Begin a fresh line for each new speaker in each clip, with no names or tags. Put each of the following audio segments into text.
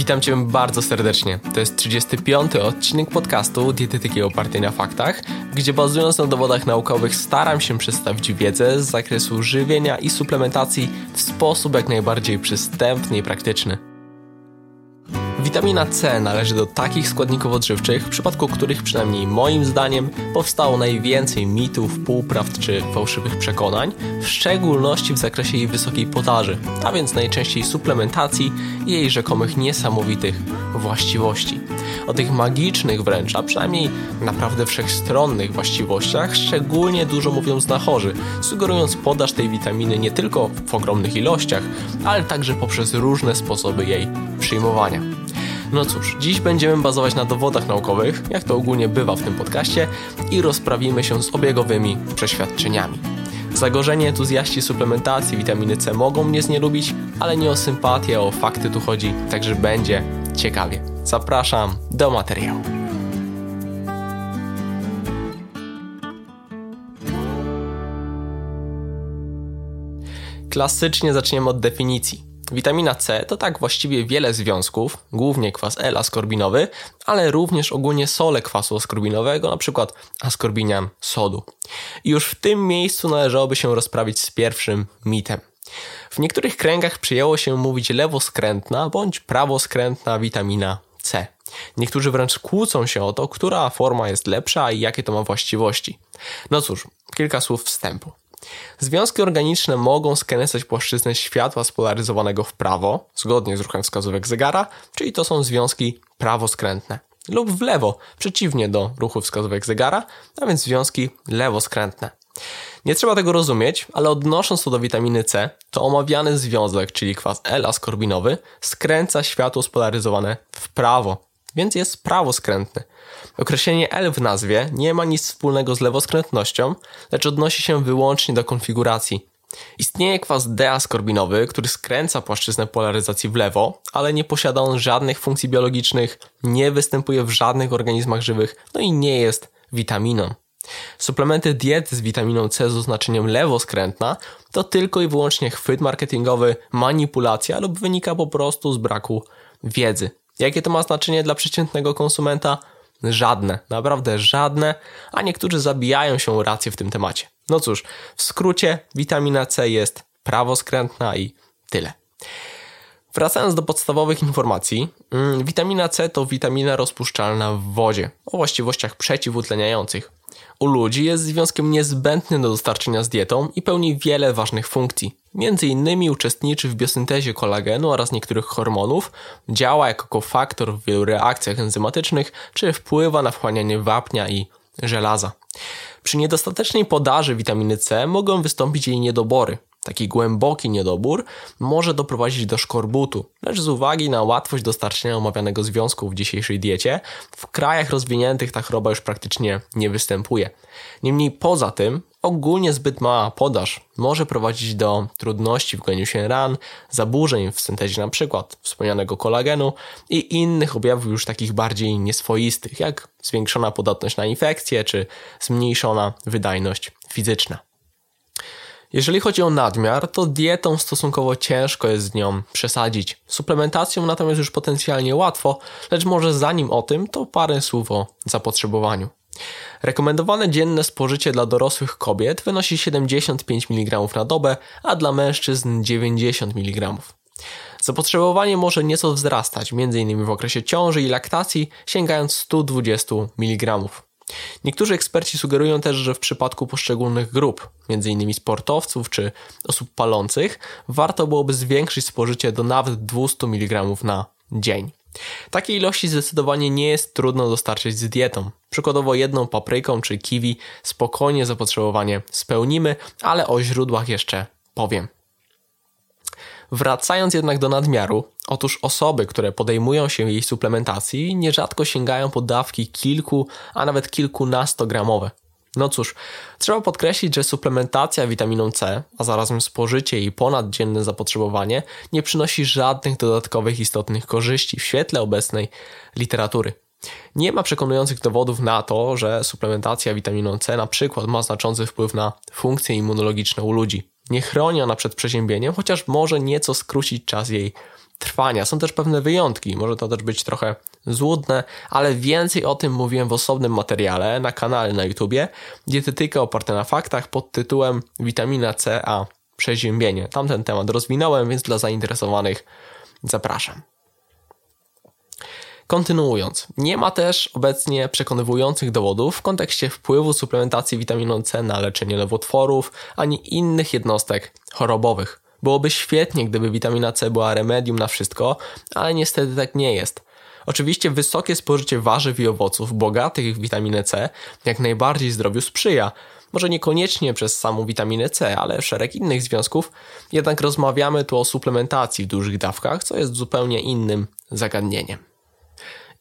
Witam Cię bardzo serdecznie. To jest 35. odcinek podcastu Dietetyki opartej na faktach, gdzie bazując na dowodach naukowych staram się przedstawić wiedzę z zakresu żywienia i suplementacji w sposób jak najbardziej przystępny i praktyczny. Witamina C należy do takich składników odżywczych, w przypadku których przynajmniej moim zdaniem powstało najwięcej mitów, półprawd czy fałszywych przekonań, w szczególności w zakresie jej wysokiej podaży, a więc najczęściej suplementacji i jej rzekomych niesamowitych właściwości. O tych magicznych wręcz, a przynajmniej naprawdę wszechstronnych właściwościach szczególnie dużo mówią znachorzy, sugerując podaż tej witaminy nie tylko w ogromnych ilościach, ale także poprzez różne sposoby jej przyjmowania. No cóż, dziś będziemy bazować na dowodach naukowych, jak to ogólnie bywa w tym podcaście, i rozprawimy się z obiegowymi przeświadczeniami. Zagorzeni entuzjaści suplementacji witaminy C mogą mnie znielubić, ale nie o sympatię, o fakty tu chodzi, także będzie ciekawie. Zapraszam do materiału. Klasycznie zaczniemy od definicji. Witamina C to tak właściwie wiele związków, głównie kwas L-askorbinowy, ale również ogólnie sole kwasu askorbinowego, np. askorbinian sodu. I już w tym miejscu należałoby się rozprawić z pierwszym mitem. W niektórych kręgach przyjęło się mówić lewoskrętna bądź prawoskrętna witamina C. Niektórzy wręcz kłócą się o to, która forma jest lepsza i jakie to ma właściwości. No cóż, kilka słów wstępu. Związki organiczne mogą skręcać płaszczyznę światła spolaryzowanego w prawo, zgodnie z ruchem wskazówek zegara, czyli to są związki prawoskrętne. Lub w lewo, przeciwnie do ruchu wskazówek zegara, a więc związki lewoskrętne. Nie trzeba tego rozumieć, ale odnosząc to do witaminy C, to omawiany związek, czyli kwas L-askorbinowy, skręca światło spolaryzowane w prawo, więc jest prawoskrętny. Określenie L w nazwie nie ma nic wspólnego z lewoskrętnością, lecz odnosi się wyłącznie do konfiguracji. Istnieje kwas D-askorbinowy, który skręca płaszczyznę polaryzacji w lewo, ale nie posiada on żadnych funkcji biologicznych, nie występuje w żadnych organizmach żywych, no i nie jest witaminą. Suplementy diety z witaminą C z oznaczeniem lewoskrętna to tylko i wyłącznie chwyt marketingowy, manipulacja lub wynika po prostu z braku wiedzy. Jakie to ma znaczenie dla przeciętnego konsumenta? Żadne, naprawdę żadne, a niektórzy zabijają się rację w tym temacie. No cóż, w skrócie, witamina C jest prawoskrętna i tyle. Wracając do podstawowych informacji, mm, witamina C to witamina rozpuszczalna w wodzie o właściwościach przeciwutleniających. U ludzi jest związkiem niezbędnym do dostarczenia z dietą i pełni wiele ważnych funkcji. Między innymi uczestniczy w biosyntezie kolagenu oraz niektórych hormonów, działa jako kofaktor w wielu reakcjach enzymatycznych, czy wpływa na wchłanianie wapnia i żelaza. Przy niedostatecznej podaży witaminy C mogą wystąpić jej niedobory, Taki głęboki niedobór może doprowadzić do szkorbutu, lecz z uwagi na łatwość dostarczenia omawianego związku w dzisiejszej diecie, w krajach rozwiniętych ta choroba już praktycznie nie występuje. Niemniej poza tym, ogólnie zbyt mała podaż może prowadzić do trudności w gojeniu się ran, zaburzeń w syntezie np. wspomnianego kolagenu i innych objawów już takich bardziej nieswoistych, jak zwiększona podatność na infekcje czy zmniejszona wydajność fizyczna. Jeżeli chodzi o nadmiar, to dietą stosunkowo ciężko jest z nią przesadzić. Suplementacją natomiast już potencjalnie łatwo, lecz może zanim o tym, to parę słów o zapotrzebowaniu. Rekomendowane dzienne spożycie dla dorosłych kobiet wynosi 75 mg na dobę, a dla mężczyzn 90 mg. Zapotrzebowanie może nieco wzrastać, m.in. w okresie ciąży i laktacji, sięgając 120 mg. Niektórzy eksperci sugerują też, że w przypadku poszczególnych grup, m.in. sportowców czy osób palących, warto byłoby zwiększyć spożycie do nawet 200 mg na dzień. Takiej ilości zdecydowanie nie jest trudno dostarczyć z dietą. Przykładowo jedną papryką czy kiwi spokojnie zapotrzebowanie spełnimy, ale o źródłach jeszcze powiem. Wracając jednak do nadmiaru, otóż osoby, które podejmują się jej suplementacji, nierzadko sięgają po dawki kilku, a nawet kilkunastogramowe. No cóż, trzeba podkreślić, że suplementacja witaminą C, a zarazem spożycie i ponaddzienne zapotrzebowanie nie przynosi żadnych dodatkowych istotnych korzyści w świetle obecnej literatury. Nie ma przekonujących dowodów na to, że suplementacja witaminą C na przykład ma znaczący wpływ na funkcje immunologiczne u ludzi. Nie chroni ona przed przeziębieniem, chociaż może nieco skrócić czas jej trwania. Są też pewne wyjątki, może to też być trochę złudne, ale więcej o tym mówiłem w osobnym materiale na kanale na YouTubie Dietetyka oparta na faktach pod tytułem Witamina C a przeziębienie. Tamten temat rozwinąłem, więc dla zainteresowanych zapraszam. Kontynuując, nie ma też obecnie przekonywujących dowodów w kontekście wpływu suplementacji witaminą C na leczenie nowotworów ani innych jednostek chorobowych. Byłoby świetnie, gdyby witamina C była remedium na wszystko, ale niestety tak nie jest. Oczywiście wysokie spożycie warzyw i owoców bogatych w witaminę C jak najbardziej zdrowiu sprzyja. Może niekoniecznie przez samą witaminę C, ale szereg innych związków, jednak rozmawiamy tu o suplementacji w dużych dawkach, co jest zupełnie innym zagadnieniem.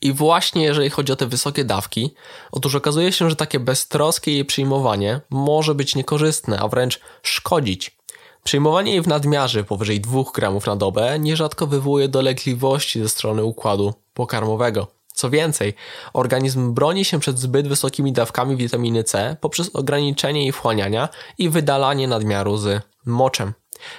I właśnie jeżeli chodzi o te wysokie dawki, otóż okazuje się, że takie beztroskie jej przyjmowanie może być niekorzystne, a wręcz szkodzić. Przyjmowanie jej w nadmiarze powyżej 2 gramów na dobę nierzadko wywołuje dolegliwości ze strony układu pokarmowego. Co więcej, organizm broni się przed zbyt wysokimi dawkami witaminy C poprzez ograniczenie jej wchłaniania i wydalanie nadmiaru z moczem.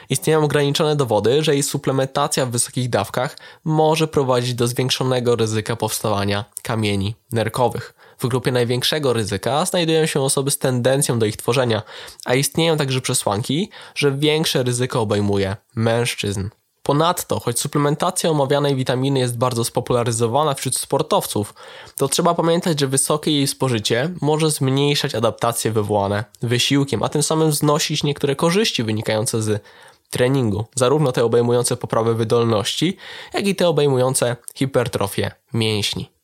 Istnieją ograniczone dowody, że jej suplementacja w wysokich dawkach może prowadzić do zwiększonego ryzyka powstawania kamieni nerkowych. W grupie największego ryzyka znajdują się osoby z tendencją do ich tworzenia, a istnieją także przesłanki, że większe ryzyko obejmuje mężczyzn. Ponadto, choć suplementacja omawianej witaminy jest bardzo spopularyzowana wśród sportowców, to trzeba pamiętać, że wysokie jej spożycie może zmniejszać adaptacje wywołane wysiłkiem, a tym samym znosić niektóre korzyści wynikające z treningu, zarówno te obejmujące poprawę wydolności, jak i te obejmujące hipertrofię mięśni.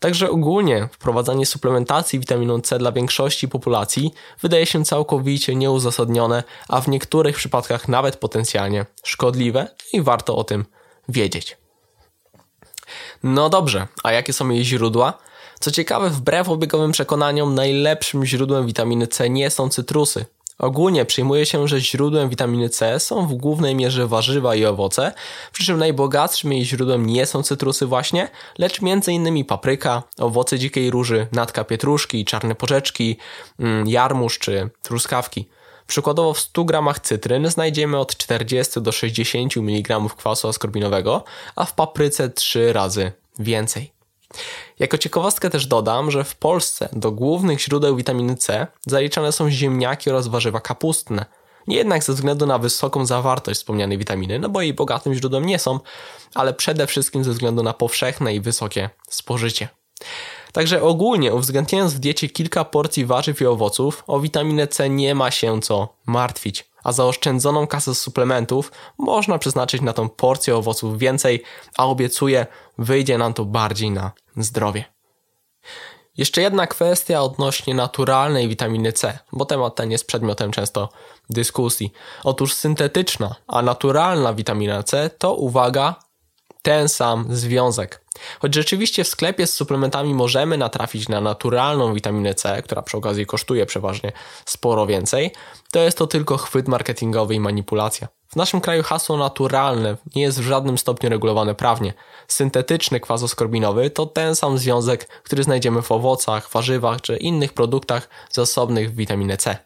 Także ogólnie wprowadzanie suplementacji witaminą C dla większości populacji wydaje się całkowicie nieuzasadnione, a w niektórych przypadkach nawet potencjalnie szkodliwe i warto o tym wiedzieć. No dobrze, a jakie są jej źródła? Co ciekawe, wbrew obiegowym przekonaniom, najlepszym źródłem witaminy C nie są cytrusy. Ogólnie przyjmuje się, że źródłem witaminy C są w głównej mierze warzywa i owoce, przy czym najbogatszym jej źródłem nie są cytrusy właśnie, lecz m.in. papryka, owoce dzikiej róży, natka pietruszki, czarne porzeczki, mm, jarmuż czy truskawki. Przykładowo w 100 gramach cytryn znajdziemy od 40 do 60 mg kwasu askorbinowego, a w papryce 3 razy więcej. Jako ciekawostkę też dodam, że w Polsce do głównych źródeł witaminy C zaliczane są ziemniaki oraz warzywa kapustne. Nie jednak ze względu na wysoką zawartość wspomnianej witaminy, no bo jej bogatym źródłem nie są, ale przede wszystkim ze względu na powszechne i wysokie spożycie. Także ogólnie uwzględniając w diecie kilka porcji warzyw i owoców, o witaminę C nie ma się co martwić a zaoszczędzoną kasę z suplementów można przeznaczyć na tą porcję owoców więcej, a obiecuję, wyjdzie nam to bardziej na zdrowie. Jeszcze jedna kwestia odnośnie naturalnej witaminy C, bo temat ten jest przedmiotem często dyskusji. Otóż syntetyczna, a naturalna witamina C to uwaga, ten sam związek. Choć rzeczywiście w sklepie z suplementami możemy natrafić na naturalną witaminę C, która przy okazji kosztuje przeważnie sporo więcej, to jest to tylko chwyt marketingowy i manipulacja. W naszym kraju hasło naturalne nie jest w żadnym stopniu regulowane prawnie. Syntetyczny kwas askorbinowy to ten sam związek, który znajdziemy w owocach, warzywach czy innych produktach zasobnych w witaminę C.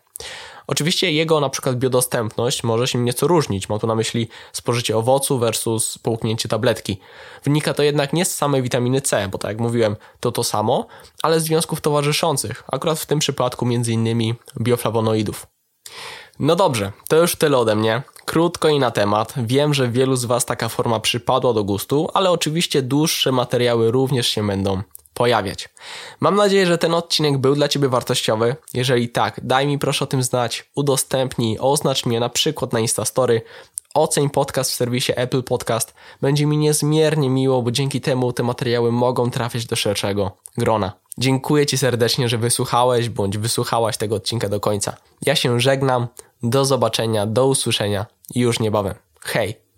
Oczywiście jego na przykład biodostępność może się nieco różnić. Mam tu na myśli spożycie owocu versus połknięcie tabletki. Wynika to jednak nie z samej witaminy C, bo tak jak mówiłem, to to samo, ale z związków towarzyszących, akurat w tym przypadku m.in. bioflawonoidów. No dobrze, to już tyle ode mnie. Krótko i na temat. Wiem, że wielu z Was taka forma przypadła do gustu, ale oczywiście dłuższe materiały również się będą pojawiać. Mam nadzieję, że ten odcinek był dla Ciebie wartościowy. Jeżeli tak, daj mi proszę o tym znać, udostępnij, oznacz mnie na przykład na Instastory, oceń podcast w serwisie Apple Podcast. Będzie mi niezmiernie miło, bo dzięki temu te materiały mogą trafiać do szerszego grona. Dziękuję Ci serdecznie, że wysłuchałeś bądź wysłuchałaś tego odcinka do końca. Ja się żegnam, do zobaczenia, do usłyszenia już niebawem. Hej!